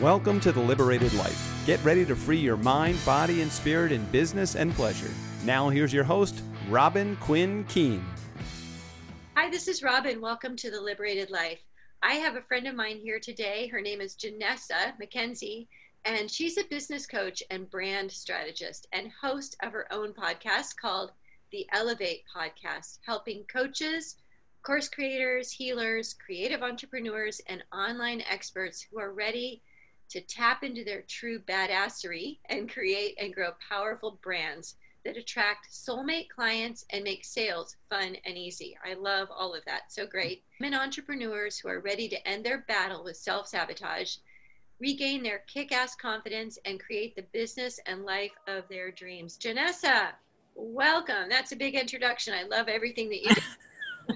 Welcome to the Liberated Life. Get ready to free your mind, body, and spirit in business and pleasure. Now, here's your host, Robin Quinn Keene. Hi, this is Robin. Welcome to the Liberated Life. I have a friend of mine here today. Her name is Jenessa MacKenzie, and she's a business coach and brand strategist and host of her own podcast called the Elevate Podcast, helping coaches, course creators, healers, creative entrepreneurs, and online experts who are ready to tap into their true badassery and create and grow powerful brands that attract soulmate clients and make sales fun and easy. I love all of that. So great. Women entrepreneurs who are ready to end their battle with self sabotage, regain their kick ass confidence, and create the business and life of their dreams. Jenessa, welcome. That's a big introduction. I love everything that you do.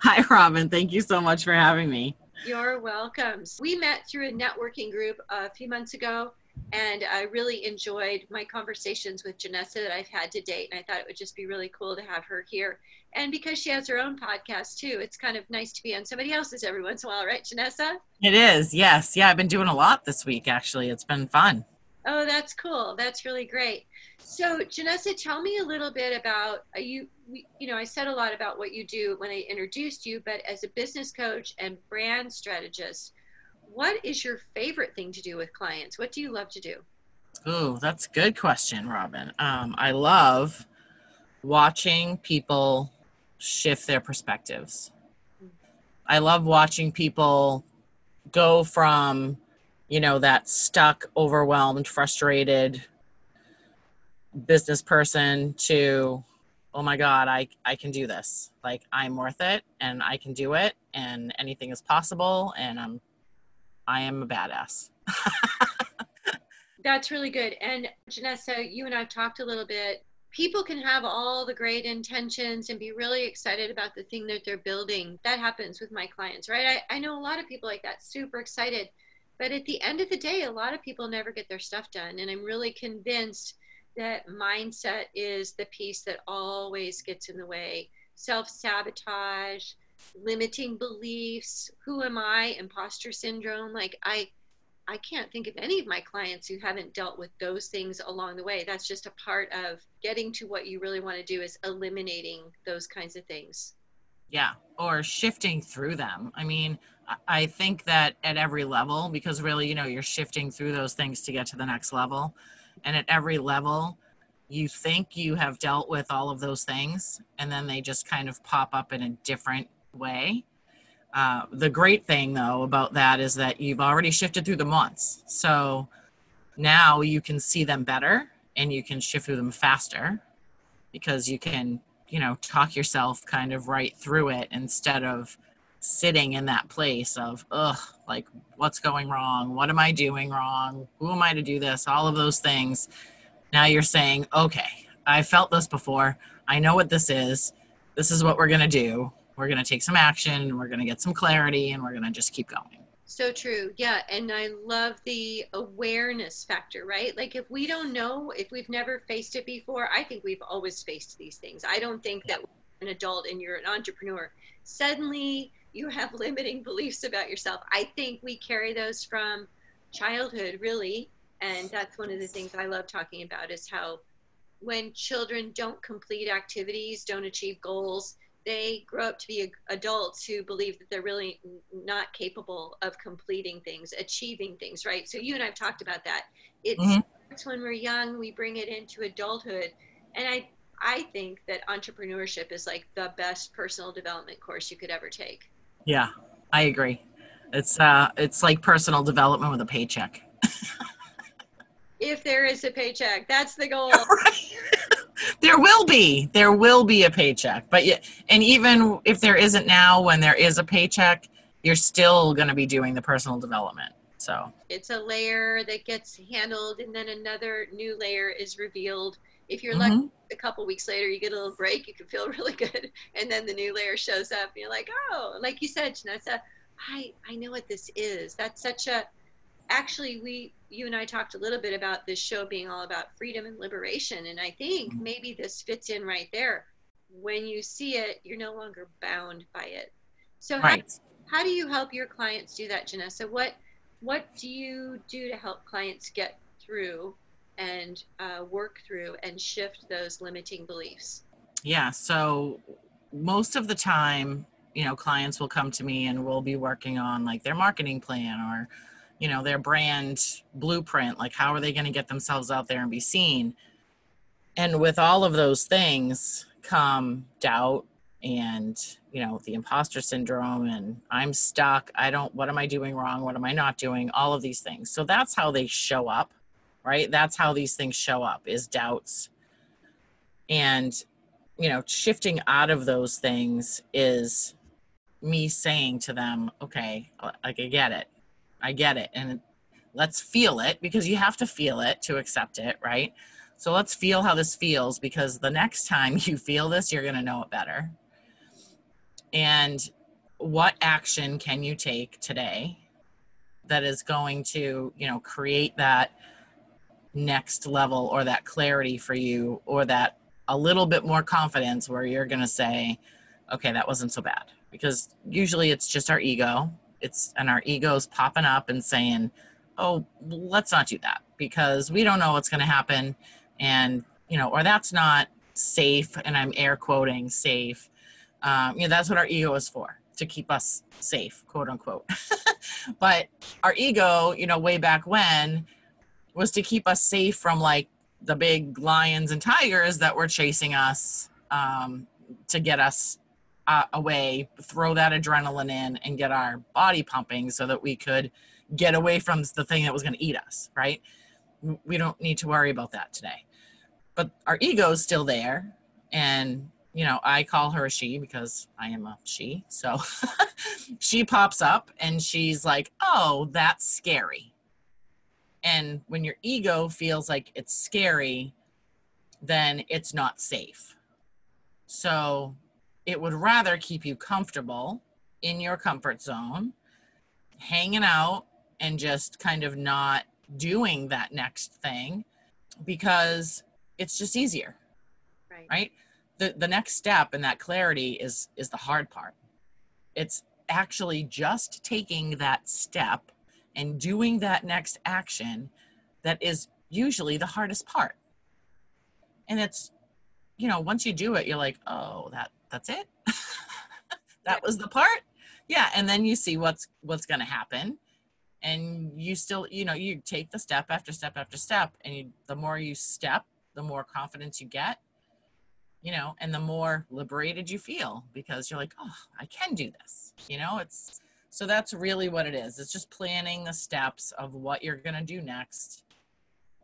Hi, Robin. Thank you so much for having me. You're welcome. We met through a networking group a few months ago, and I really enjoyed my conversations with Jenessa that I've had to date. And I thought it would just be really cool to have her here. And because she has her own podcast too, it's kind of nice to be on somebody else's every once in a while, right, Jenessa? It is, yes. Yeah, I've been doing a lot this week, actually. It's been fun. Oh, that's cool. That's really great. So, Jenessa, tell me a little bit about uh, you. You know, I said a lot about what you do when I introduced you, but as a business coach and brand strategist, what is your favorite thing to do with clients? What do you love to do? Oh, that's a good question, Robin. Um, I love watching people shift their perspectives. I love watching people go from you know, that stuck, overwhelmed, frustrated business person to, oh my God, I, I can do this. Like I'm worth it and I can do it and anything is possible and I'm I am a badass. That's really good. And Jenessa, you and I've talked a little bit. People can have all the great intentions and be really excited about the thing that they're building. That happens with my clients, right? I, I know a lot of people like that, super excited but at the end of the day, a lot of people never get their stuff done. And I'm really convinced that mindset is the piece that always gets in the way. Self sabotage, limiting beliefs, who am I, imposter syndrome. Like, I, I can't think of any of my clients who haven't dealt with those things along the way. That's just a part of getting to what you really want to do is eliminating those kinds of things. Yeah, or shifting through them. I mean, I think that at every level, because really, you know, you're shifting through those things to get to the next level. And at every level, you think you have dealt with all of those things, and then they just kind of pop up in a different way. Uh, the great thing, though, about that is that you've already shifted through them once. So now you can see them better and you can shift through them faster because you can, you know, talk yourself kind of right through it instead of sitting in that place of ugh like what's going wrong? What am i doing wrong? Who am i to do this? All of those things. Now you're saying okay i felt this before. I know what this is. This is what we're going to do. We're going to take some action we're going to get some clarity and we're going to just keep going. So true. Yeah and i love the awareness factor right? Like if we don't know if we've never faced it before i think we've always faced these things. I don't think that an adult and you're an entrepreneur suddenly you have limiting beliefs about yourself. I think we carry those from childhood, really. And that's one of the things I love talking about is how when children don't complete activities, don't achieve goals, they grow up to be adults who believe that they're really not capable of completing things, achieving things, right? So you and I've talked about that. It's mm-hmm. when we're young, we bring it into adulthood. And I, I think that entrepreneurship is like the best personal development course you could ever take. Yeah, I agree. It's uh it's like personal development with a paycheck. if there is a paycheck, that's the goal. there will be. There will be a paycheck. But yeah, and even if there isn't now when there is a paycheck, you're still going to be doing the personal development. So, it's a layer that gets handled and then another new layer is revealed. If you're mm-hmm. lucky a couple weeks later you get a little break you can feel really good and then the new layer shows up and you're like oh like you said Jenessa, I, I know what this is that's such a actually we you and I talked a little bit about this show being all about freedom and liberation and I think mm-hmm. maybe this fits in right there when you see it you're no longer bound by it so right. how, how do you help your clients do that Jenessa what what do you do to help clients get through and uh, work through and shift those limiting beliefs? Yeah. So most of the time, you know, clients will come to me and we'll be working on like their marketing plan or, you know, their brand blueprint. Like, how are they going to get themselves out there and be seen? And with all of those things come doubt and, you know, the imposter syndrome and I'm stuck. I don't, what am I doing wrong? What am I not doing? All of these things. So that's how they show up, right? That's how these things show up is doubts. And you know, shifting out of those things is me saying to them, okay, like I get it. I get it. And let's feel it because you have to feel it to accept it, right? So let's feel how this feels because the next time you feel this, you're going to know it better. And what action can you take today that is going to, you know, create that next level or that clarity for you or that a little bit more confidence where you're going to say, okay, that wasn't so bad. Because usually it's just our ego. It's and our ego's popping up and saying, oh, let's not do that because we don't know what's going to happen. And, you know, or that's not safe. And I'm air quoting safe. Um, you know, that's what our ego is for to keep us safe, quote unquote. but our ego, you know, way back when was to keep us safe from like the big lions and tigers that were chasing us um, to get us uh, away, throw that adrenaline in, and get our body pumping so that we could get away from the thing that was going to eat us, right? We don't need to worry about that today. But our ego is still there. And, you know, I call her a she because I am a she. So she pops up and she's like, oh, that's scary and when your ego feels like it's scary, then it's not safe. So it would rather keep you comfortable in your comfort zone, hanging out and just kind of not doing that next thing because it's just easier. Right. Right? The the next step in that clarity is is the hard part. It's actually just taking that step and doing that next action that is usually the hardest part. And it's, you know, once you do it, you're like, oh, that that's it. that was the part. Yeah. And then you see what's what's gonna happen. And you still, you know, you take the step after step after step. And you the more you step, the more confidence you get you know, and the more liberated you feel because you're like, oh, I can do this. You know, it's so that's really what it is. It's just planning the steps of what you're going to do next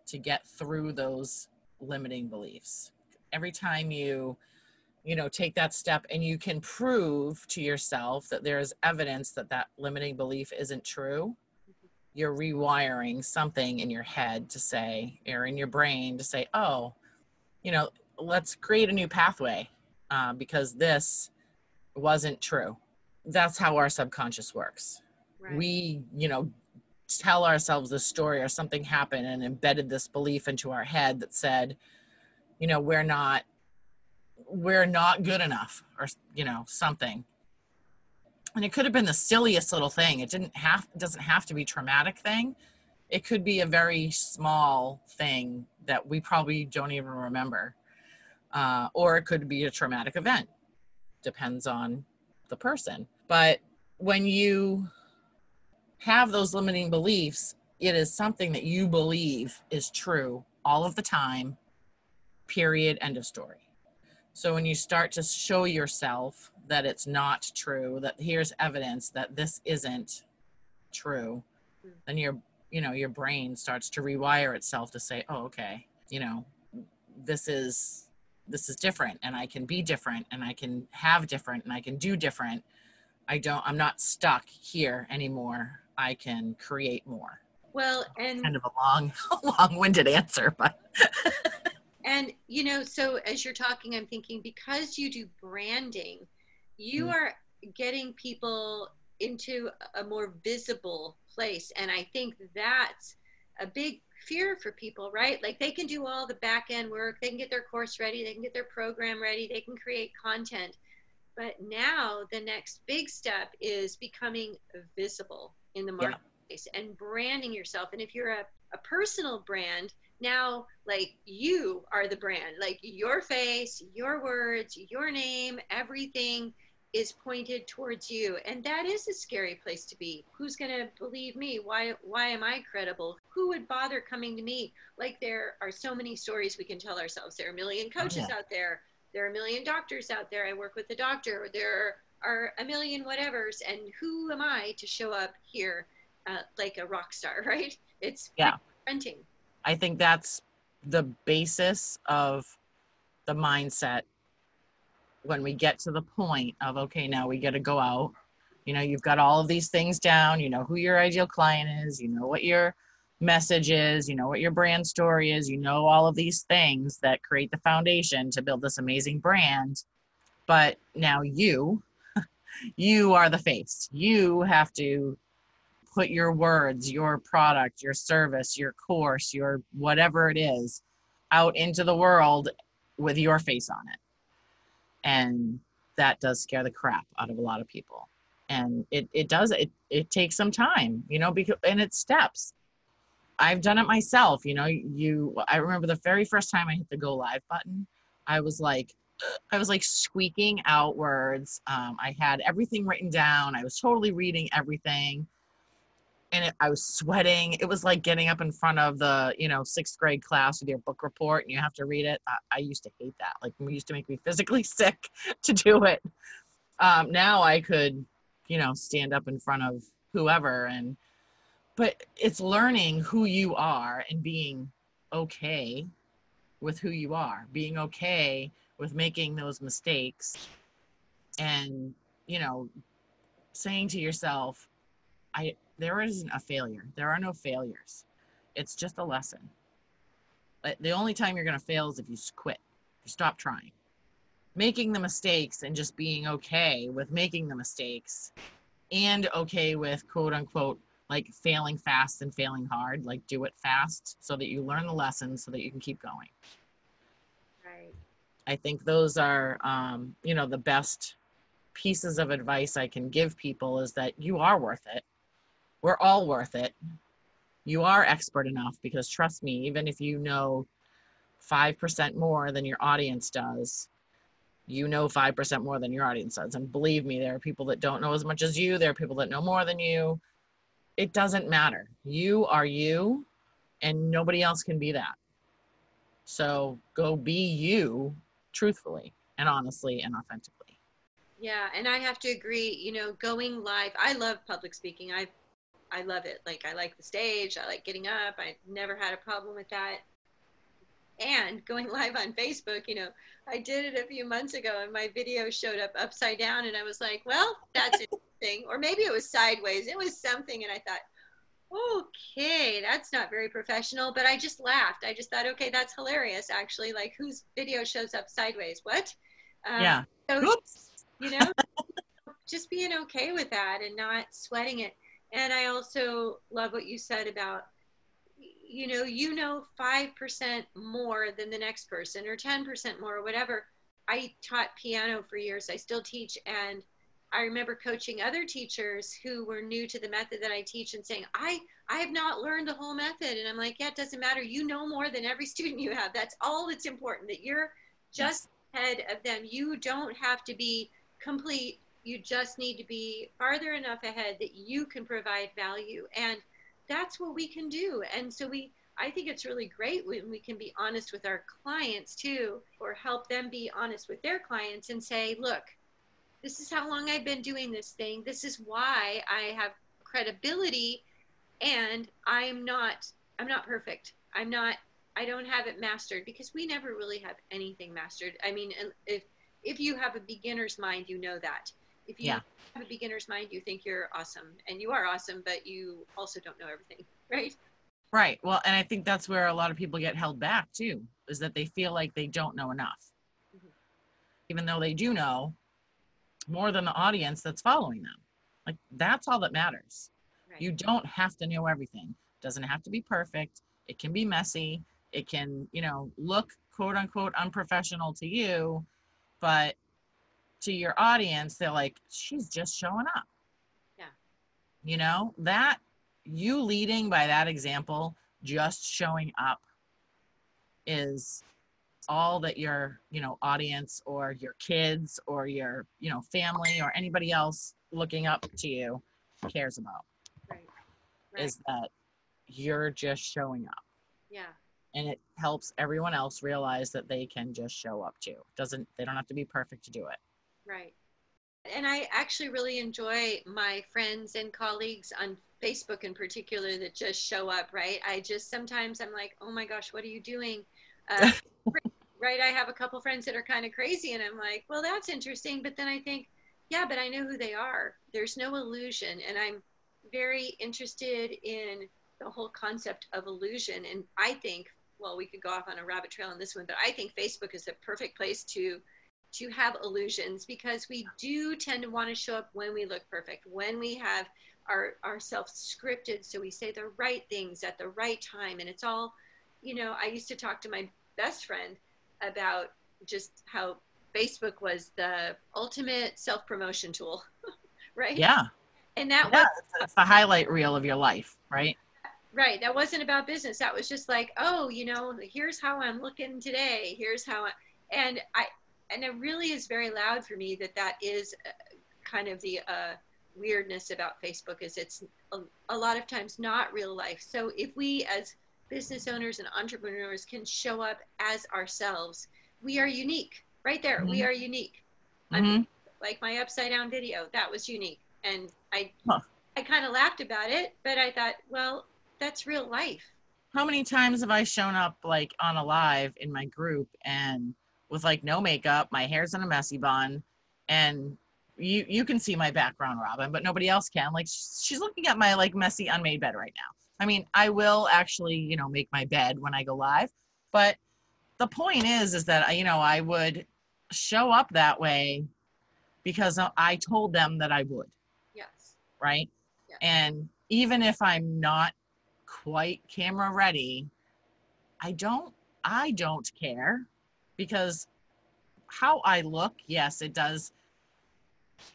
to get through those limiting beliefs. Every time you you know take that step and you can prove to yourself that there's evidence that that limiting belief isn't true you're rewiring something in your head to say or in your brain to say oh you know let's create a new pathway uh, because this wasn't true that's how our subconscious works. Right. We, you know, tell ourselves a story or something happened and embedded this belief into our head that said, you know, we're not we're not good enough or you know, something. And it could have been the silliest little thing. It didn't have it doesn't have to be traumatic thing. It could be a very small thing that we probably don't even remember. Uh, or it could be a traumatic event. Depends on the person. But when you have those limiting beliefs, it is something that you believe is true all of the time, period, end of story. So when you start to show yourself that it's not true, that here's evidence that this isn't true, then your you know your brain starts to rewire itself to say, oh okay, you know, this is this is different and I can be different and I can have different and I can do different I don't, I'm not stuck here anymore. I can create more. Well, and kind of a long, long-winded answer, but. and you know, so as you're talking, I'm thinking because you do branding, you mm. are getting people into a more visible place, and I think that's a big fear for people, right? Like they can do all the back end work, they can get their course ready, they can get their program ready, they can create content but now the next big step is becoming visible in the market. and branding yourself. And if you're a, a personal brand, now like you are the brand, like your face, your words, your name, everything is pointed towards you. And that is a scary place to be. Who's going to believe me? Why why am i credible? Who would bother coming to me? Like there are so many stories we can tell ourselves. There are a million coaches yeah. out there there are a million doctors out there. I work with a doctor. There are a million whatevers. And who am i to show up here uh, like a rock star right? It's yeah. renting i think that's the basis of the mindset when we get to the point of okay now we got to go out. You know you've got all of these things down. You know who your ideal client is. You know what your message is you know what your brand story is you know all of these things that create the foundation to build this amazing brand. But now you you are the face. You have to put your words your product your service your course your whatever it is out into the world with your face on it. And that does scare the crap out of a lot of people. And it, it does it, it takes some time you know because and it steps i've done it myself you know you i remember the very first time i hit the go live button i was like i was like squeaking out words um, i had everything written down i was totally reading everything and it, I was sweating. It was like getting up in front of the, you know, sixth grade class with your book report and you have to read it. I, I used to hate that. Like, it used to make me physically sick to do it. Um, now I could, you know, stand up in front of whoever and, but it's learning who you are and being okay with who you are, being okay with making those mistakes and, you know, saying to yourself, I, there isn't a failure. There are no failures. It's just a lesson. Uh, the only time you're going to fail is if you quit, you stop trying. Making the mistakes and just being okay with making the mistakes and okay with quote unquote like failing fast and failing hard, like do it fast so that you learn the lessons so that you can keep going. Right. I think those are, um, you know, the best pieces of advice I can give people is that you are worth it we're all worth it. You are expert enough because trust me, even if you know 5% more than your audience does, you know 5% more than your audience does. And believe me, there are people that don't know as much as you, there are people that know more than you. It doesn't matter. You are you, and nobody else can be that. So go be you truthfully and honestly and authentically. Yeah, and I have to agree, you know, going live, I love public speaking. I've I love it. Like I like the stage. I like getting up. I never had a problem with that. And going live on Facebook, you know, I did it a few months ago and my video showed up upside down and I was like, well, that's interesting. Or maybe it was sideways. It was something and I thought, okay, that's not very professional, but I just laughed. I just thought, okay, that's hilarious actually. Like whose video shows up sideways? What? Um, yeah. So, Oops. you know, just being okay with that and not sweating it and I also love what you said about, you know, you know, 5% more than the next person or 10% more or whatever. I taught piano for years. I still teach. And I remember coaching other teachers who were new to the method that I teach and saying, I, I have not learned the whole method. And I'm like, yeah, it doesn't matter. You know more than every student you have. That's all that's important, that you're just ahead of them. You don't have to be complete you just need to be farther enough ahead that you can provide value. And that's what we can do. And so we, I think it's really great when we can be honest with our clients too, or help them be honest with their clients and say, look, this is how long I've been doing this thing. This is why I have credibility and I'm not I'm not perfect. I'm not I don't have it mastered because we never really have anything mastered. I mean, if if you have a beginner's mind, you know that. If you yeah. have a beginner's mind, you think you're awesome, and you are awesome, but you also don't know everything, right? Right. Well, and I think that's where a lot of people get held back too, is that they feel like they don't know enough, mm-hmm. even though they do know more than the audience that's following them. Like that's all that matters. Right. You don't have to know everything. It doesn't have to be perfect. It can be messy. It can, you know, look quote unquote unprofessional to you, but to your audience, they're like, she's just showing up. Yeah. You know, that you leading by that example, just showing up is all that your you know audience or your kids or your you know family or anybody else looking up to you cares about Right. Right. is that you're just showing up yeah. and it helps everyone else realize that they can just show up too doesn't they don't have to be perfect to do it Right. And I actually really enjoy my friends and colleagues on Facebook in particular that just show up, right? I just sometimes I'm like, oh my gosh, what are you doing? Uh, right. I have a couple friends that are kind of crazy, and I'm like, well, that's interesting. But then I think, yeah, but I know who they are. There's no illusion. And I'm very interested in the whole concept of illusion. And I think, well, we could go off on a rabbit trail on this one, but I think Facebook is the perfect place to to have illusions because we do tend to want to show up when we look perfect, when we have our ourselves scripted so we say the right things at the right time and it's all you know, I used to talk to my best friend about just how Facebook was the ultimate self-promotion tool, right? yeah And that yeah was it's, it's the highlight reel of your life right right. That wasn't about business. That was just like, oh, you know, here's how I'm looking today. Here's how I, and I, and it really is very loud for me that that is uh, kind of the uh, weirdness about Facebook is it's a, a lot of times not real life. So if we as business owners and entrepreneurs can show up as ourselves, we are unique. Right there, we Mhm. are unique. hmm Like my upside down video, that was unique, and I Huh. I kind of laughed about it, but I thought, well, that's real life. how many times have I shown up like on a live in my group and with like no makeup, my hair's in a messy bun, and you you can see my background, Robin, but nobody else can. Like she's looking at my like messy unmade bed right now. I mean, I will actually, you know, make my bed when I go live, but the point is, is that you know I would show up that way because I told them that I would Yes. right? Yeah. And even if I'm not quite camera ready, I don't I don't care because how I look, yes, it does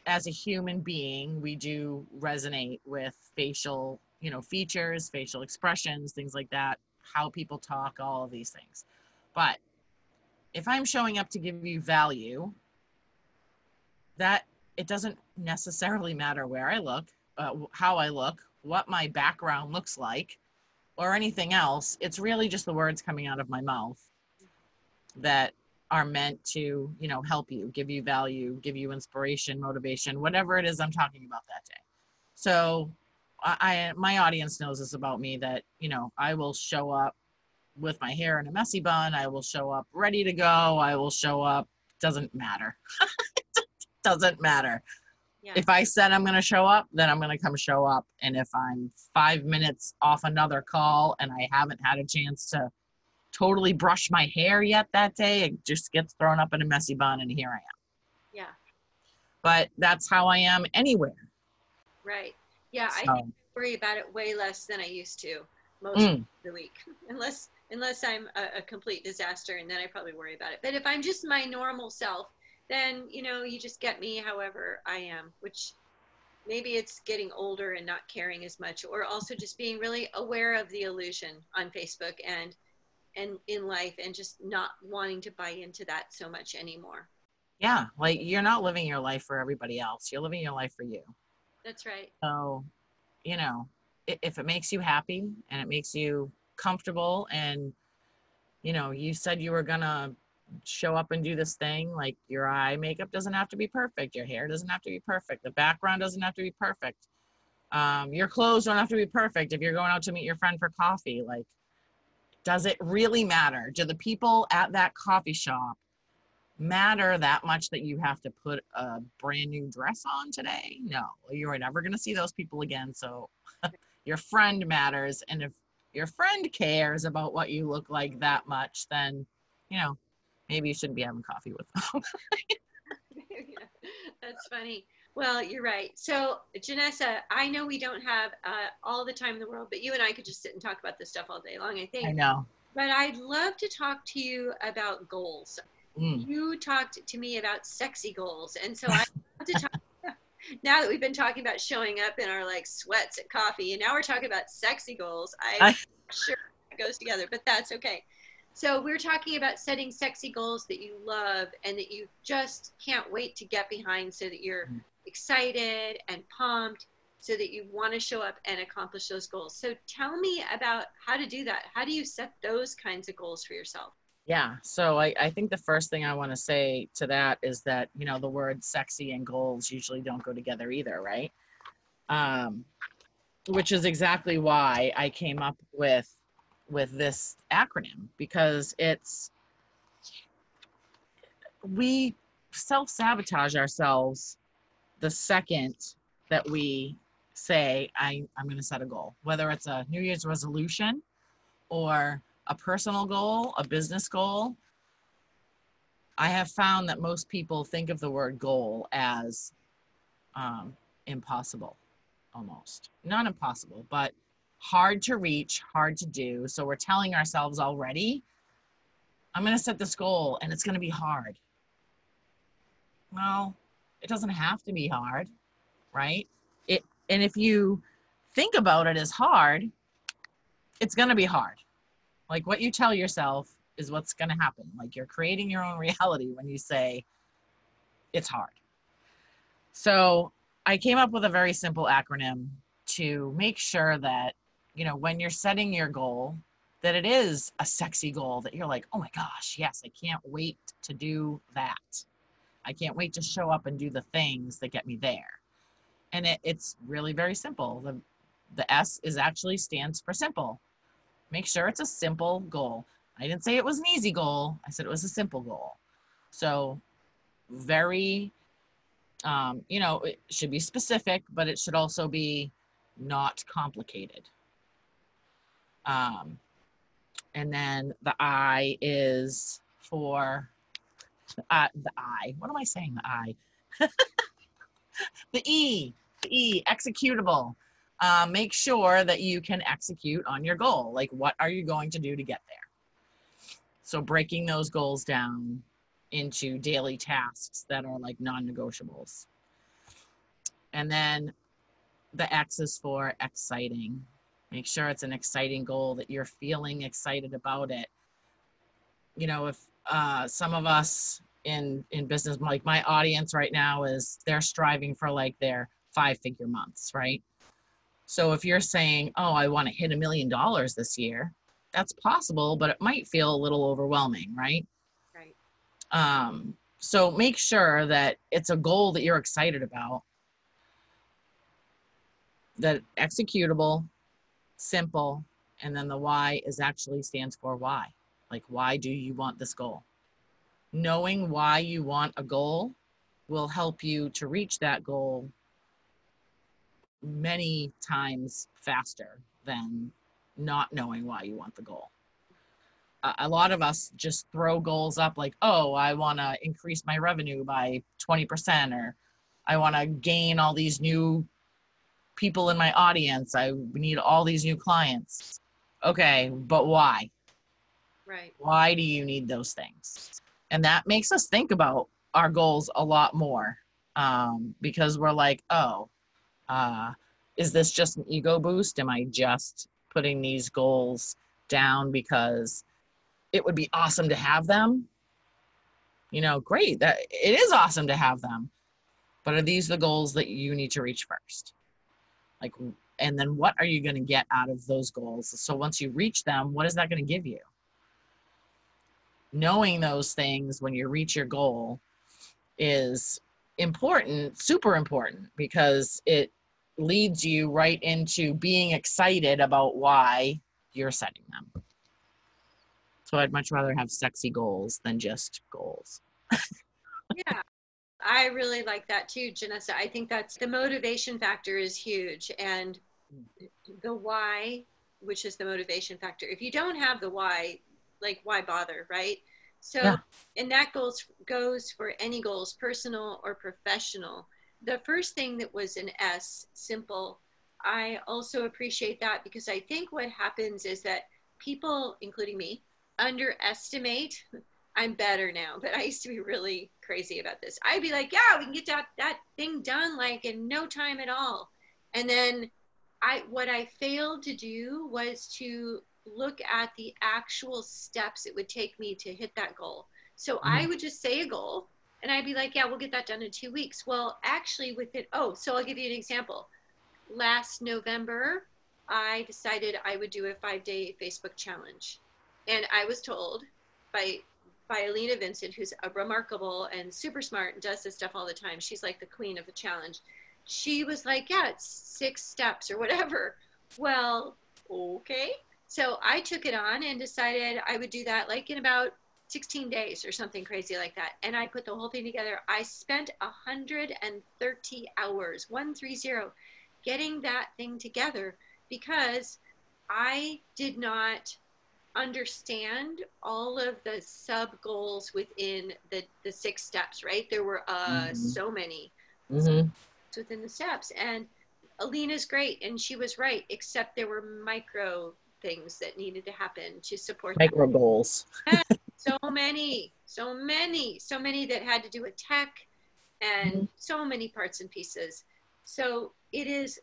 as a human being, we do resonate with facial, you know, features, facial expressions, things like that, how people talk, all of these things. But if I'm showing up to give you value, that it doesn't necessarily matter where I look, uh, how I look, what my background looks like, or anything else. It's really just the words coming out of my mouth that are meant to, you know, help you, give you value, give you inspiration, motivation, whatever it is I'm talking about that day. So, I, my audience knows this about me that you know I will show up with my hair in a messy bun. I will show up ready to go. I will show up. Doesn't matter. doesn't matter Yeah. if I said I'm going to show up, then I'm going to come show up. And if I'm five minutes off another call and I haven't had a chance to totally brush my hair yet that day, it just gets thrown up in a messy bun and here I am. yeah. But that's how I am anywhere. Right. Yeah. I So, think I worry about it way less than I used to most mm, of the week, unless unless I'm a, a complete disaster, and then I probably worry about it. But if I'm just my normal self, then you know you just get me however I am, which maybe it's getting older and not caring as much, or also just being really aware of the illusion on Facebook and and in life, and just not wanting to buy into that so much anymore. yeah, like you're not living your life for everybody else. You're living your life for you. That's right. So, you know, if it makes you happy and it makes you comfortable and, you know, you said you were going to show up and do this thing, like your eye makeup doesn't have to be perfect. Your hair doesn't have to be perfect. The background doesn't have to be perfect. Um, your clothes don't have to be perfect. If you're going out to meet your friend for coffee, like, does it really matter? Do the people at that coffee shop matter that much that you have to put a brand new dress on today? No, you're never going to see those people again. So your friend matters. And if your friend cares about what you look like that much, then, you know, maybe you shouldn't be having coffee with them. That's funny. Well, you're right. So, Jenessa, I know we don't have uh, all the time in the world, but you and I could just sit and talk about this stuff all day long, I think. I know. But I'd love to talk to you about goals. Mm. You talked to me about sexy goals. And so I'd love to talk, now that we've been talking about showing up in our like sweats at coffee, and now we're talking about sexy goals. I'm I, sure it goes together, but that's okay. So we're talking about setting sexy goals that you love and that you just can't wait to get behind, so that you're mm-hmm. excited and pumped, so that you want to show up and accomplish those goals. So tell me about how to do that. How do you set those kinds of goals for yourself? Yeah. So I, I think the first thing I want to say to that is that, you know, the word sexy and goals usually don't go together either, right? Um, which is exactly why I came up with with this acronym because it's we self-sabotage ourselves the second that we say I, i'm going to set a goal whether it's a new year's resolution or a personal goal, a business goal, I have found that most people think of the word goal as um, impossible, almost. Not impossible, but hard to reach, hard to do. So we're telling ourselves already, I'm going to set this goal and it's going to be hard. Well, it doesn't have to be hard, right? It and if you think about it as hard, it's going to be hard like what you tell yourself is what's going to happen. Like you're creating your own reality when you say it's hard. So I came up with a very simple acronym to make sure that, you know, when you're setting your goal, that it is a sexy goal that you're like, oh my gosh, yes, I can't wait to do that. I can't wait to show up and do the things that get me there. And it, it's really very simple. The, the S is actually stands for simple. Make sure it's a simple goal. I didn't say it was an easy goal. I said it was a simple goal. So very, um, you know, it should be specific, but it should also be not complicated. Um, and then the I is for uh, the I. What am I saying? The I. the E. The E. Executable uh, make sure that you can execute on your goal. Like, what are you going to do to get there? So, breaking those goals down into daily tasks that are like non negotiables. And then the X is for exciting. Make sure it's an exciting goal that you're feeling excited about it. You know, if uh, some of us in in business, like my audience right now, is they're striving for like their five figure months, right? So if you're saying, oh, I want to hit a million dollars this year, that's possible, but it might feel a little overwhelming, right? Right. Um, so make sure that it's a goal that you're excited about, that executable, simple, and then the why is actually stands for why. Like, why do you want this goal? Knowing why you want a goal will help you to reach that goal many times faster than not knowing why you want the goal. a lot of us just throw goals up like, oh, I want to increase my revenue by 20%, or I want to gain all these new people in my audience. I need all these new clients. Okay, but why? Right. Why do you need those things? And that makes us think about our goals a lot more um, because we're like, oh, uh, is this just an ego boost? Am I just putting these goals down because it would be awesome to have them? You know, great. That it is awesome to have them. But are these the goals that you need to reach first? Like and then what are you going to get out of those goals? So once you reach them, what is that going to give you? Knowing those things when you reach your goal is important, super important because it leads you right into being excited about why you're setting them. So I'd much rather have sexy goals than just goals. yeah. I really like that too, Jenessa. I think that's the motivation factor is huge. And the why, which is the motivation factor, if you don't have the why, like why bother, right? So, yeah. and that goes goes for any goals, personal or professional the first thing that was an S, simple, I also appreciate that because I think what happens is that people, including me, underestimate I'm better now, but I used to be really crazy about this. I'd be like, yeah, we can get that, that thing done like in no time at all. And then I, what I failed to do was to look at the actual steps it would take me to hit that goal. So mm-hmm. I would just say a goal and I'd be like, yeah, we'll get that done in two weeks. Well, actually, with it, oh, so I'll give you an example. Last November, I decided I would do a five day Facebook challenge. And I was told by by Alina Vincent, who's a remarkable and super smart and does this stuff all the time. She's like the queen of the challenge. She was like, Yeah, it's six steps or whatever. Well, okay. So I took it on and decided I would do that like in about 16 days or something crazy like that. And I put the whole thing together. I spent 130 hours, 130, getting that thing together because I did not understand all of the sub goals within the the six steps right there were uh mm-hmm. so many mm-hmm. within the steps and alina's great and she was right except there were micro things that needed to happen to support micro that. goals so many so many so many that had to do with tech and mm-hmm. so many parts and pieces so it is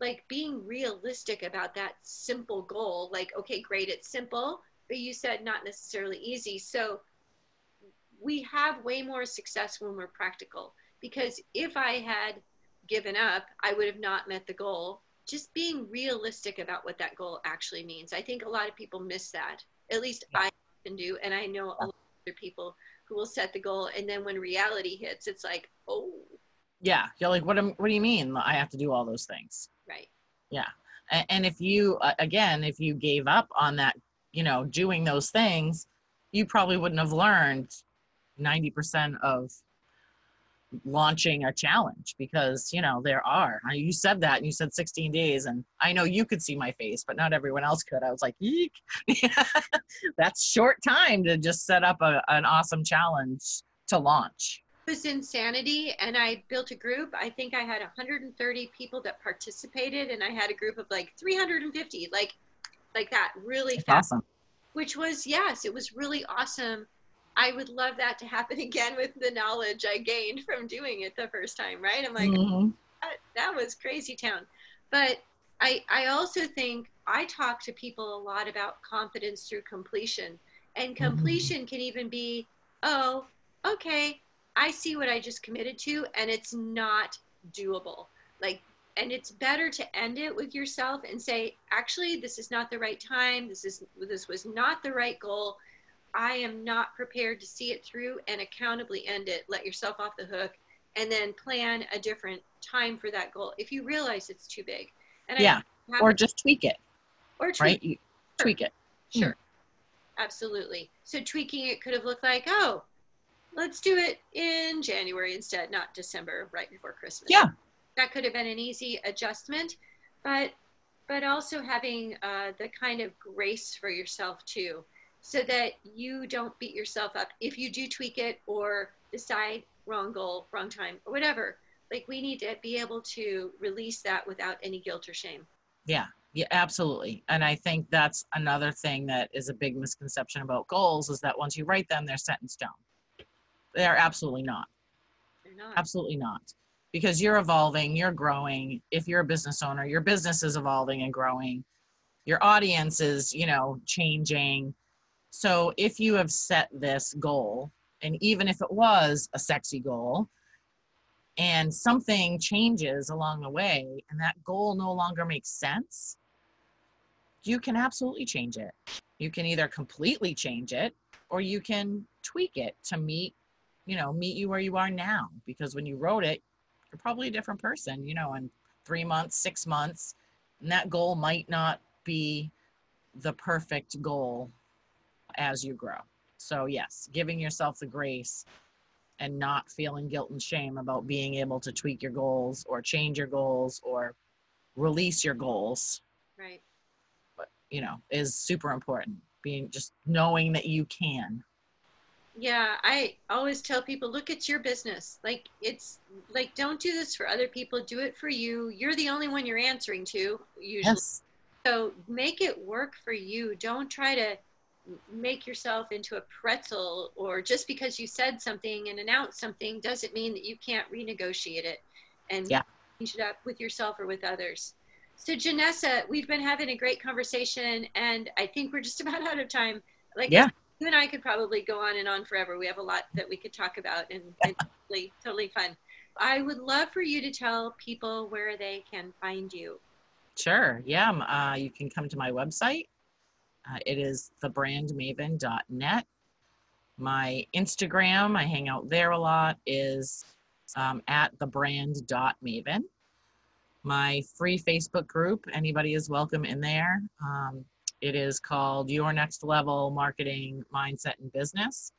like being realistic about that simple goal like okay great it's simple but you said not necessarily easy so we have way more success when we're practical because if i had given up i would have not met the goal just being realistic about what that goal actually means. I think a lot of people miss that. At least yeah. i often do and i know a lot of other people who will set the goal. And then when reality hits it's like oh. Yeah. You're like what, am, what do you mean? I have to do all those things. Right. Yeah. And if you, again, if you gave up on that, you know, doing those things, you probably wouldn't have learned 90% of launching a challenge because you know there are. You said that and you said 16 days and i know you could see my face but not everyone else could. I was like eek that's short time to just set up a, an awesome challenge to launch. It was insanity and i built a group. I think i had 130 people that participated and i had a group of like 350 like like that really That's fast. awesome. which was yes it was really awesome i would love that to happen again with the knowledge i gained from doing it the first time right i'm like mm-hmm. that, that was crazy town but i i also think i talk to people a lot about confidence through completion and mm-hmm. completion mm-hmm. can even be oh okay I see what I just committed to and it's not doable. Like, and it's better to end it with yourself and say, actually, this is not the right time. This is, this was not the right goal. I am not prepared to see it through and accountably end it. Let yourself off the hook and then plan a different time for that goal if you realize it's too big. And yeah. or just tweak it. Or tweak, right? You tweak it. Sure. Mm. Absolutely. So tweaking it could have looked like, oh, let's do it in January instead, not December, right before Christmas. Yeah. That could have been an easy adjustment, but but also having uh, the kind of grace for yourself too, so that you don't beat yourself up if you do tweak it or decide wrong goal, wrong time, or whatever. Like we need to be able to release that without any guilt or shame. Yeah, yeah, absolutely. And I think that's another thing that is a big misconception about goals is that once you write them, they're set in stone. They are absolutely not. They're not. Absolutely not. Because you're evolving, you're growing. If you're a business owner, your business is evolving and growing. Your audience is, you know, changing. So if you have set this goal, and even if it was a sexy goal, and something changes along the way, and that goal no longer makes sense, you can absolutely change it. You can either completely change it or you can tweak it to meet you know, meet you where you are now. Because when you wrote it, you're probably a different person, you know, in three months, six months. And that goal might not be the perfect goal as you grow. So, yes, giving yourself the grace and not feeling guilt and shame about being able to tweak your goals or change your goals or release your goals. Right. But, you know, is super important. Being just knowing that you can yeah i always tell people look it's your business like it's like don't do this for other people do it for you you're the only one you're answering to usually yes. so make it work for you don't try to make yourself into a pretzel or just because you said something and announced something doesn't mean that you can't renegotiate it and yeah. change it up with yourself or with others. So Jenessa, we've been having a great conversation and I think we're just about out of time. Like yeah. you and I could probably go on and on forever. We have a lot that we could talk about and, and totally, totally fun. I would love for you to tell people where they can find you. Sure. Yeah. Uh, you can come to my website. Uh, it is thebrandmaven.net. My Instagram, I hang out there a lot, is um, at thebrand.maven. My free Facebook group, anybody is welcome in there. Um, it is called Your Next Level Marketing Mindset and Business.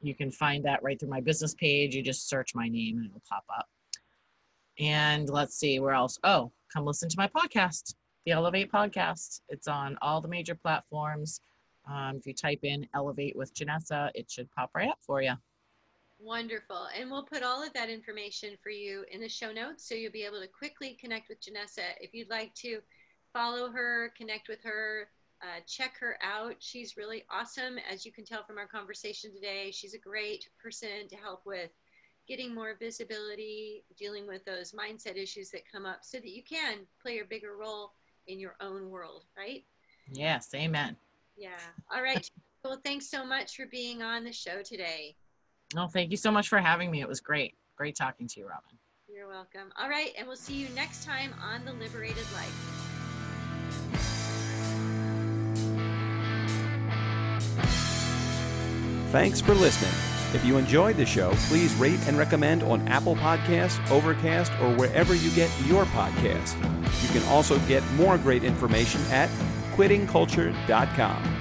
You can find that right through my business page. You just search my name and it'll pop up. And let's see where else. Oh, come listen to my podcast, the Elevate Podcast. It's on all the major platforms. Um, if you type in Elevate with Jenessa, it should pop right up for you. Wonderful. And we'll put all of that information for you in the show notes so you'll be able to quickly connect with Jenessa. If you'd like to follow her, connect with her, uh, check her out. She's really awesome. As you can tell from our conversation today, she's a great person to help with getting more visibility, dealing with those mindset issues that come up so that you can play a bigger role in your own world, right? Yes, amen. Yeah. All right. well, thanks so much for being on the show today. Oh, thank you so much for having me. It was great. Great talking to you, Robin. You're welcome. All right. And we'll see you next time on The Liberated Life. Thanks for listening. If you enjoyed the show, please rate and recommend on Apple Podcasts, Overcast, or wherever you get your podcast. You can also get more great information at quittingculture.com.